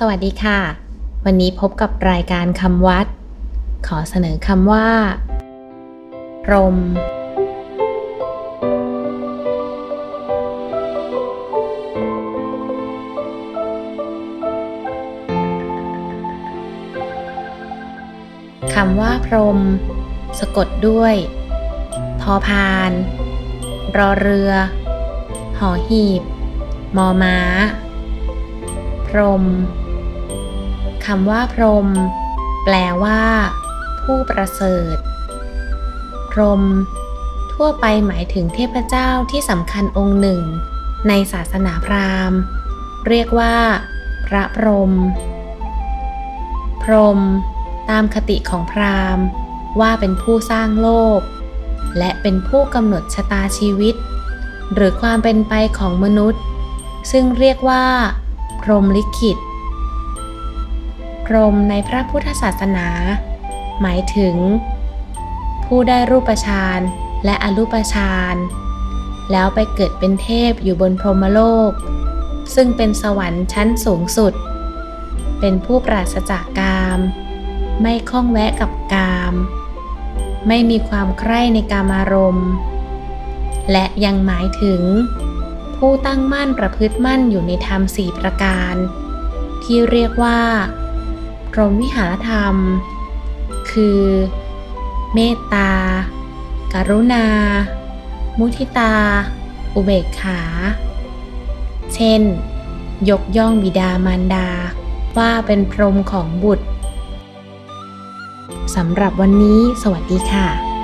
สวัสดีค่ะ วันนี้พบกับรายการคำวัด ขอเสนอคำว่า พรม คำว่าพรม สะกดด้วย พอพาน รอเรือ หอหีบ มอม้า พรม คำว่า พรหมแปลว่า ผู้ประเสริฐ พรหมทั่วไปหมายถึงเทพเจ้าที่สำคัญองค์หนึ่ง ในศาสนาพราหมณ์ เรียกว่า พระพรหมพรหมตามคติของพราหมณ์ ว่าเป็นผู้สร้างโลก และเป็นผู้กำหนดชะตาชีวิต หรือความเป็นไปของมนุษย์ ซึ่งเรียกว่า พรหมลิขิต พรหมในพระพุทธศาสนา หมายถึง ผู้ได้รูปฌานและอรูปฌานแล้วไปเกิดเป็นเทพอยู่บนพรหมโลก ซึ่งเป็นสวรรค์ชั้นสูงสุด เป็นผู้ปราศจากกาม ไม่คล้องแวะกับกาม ไม่มีความใคร่ในกามอารมณ์ และยังหมายถึง ผู้ตั้งมั่นประพฤติมั่นอยู่ในธรรมสี่ประการ ที่เรียกว่า รมวิหารธรรม คือ เมตตาการุณา มุทิตา อุเบกขา เช่น ยกย่องบิดามารดา ว่าเป็นพรหมของบุตรสำหรับวันนี้สวัสดีค่ะ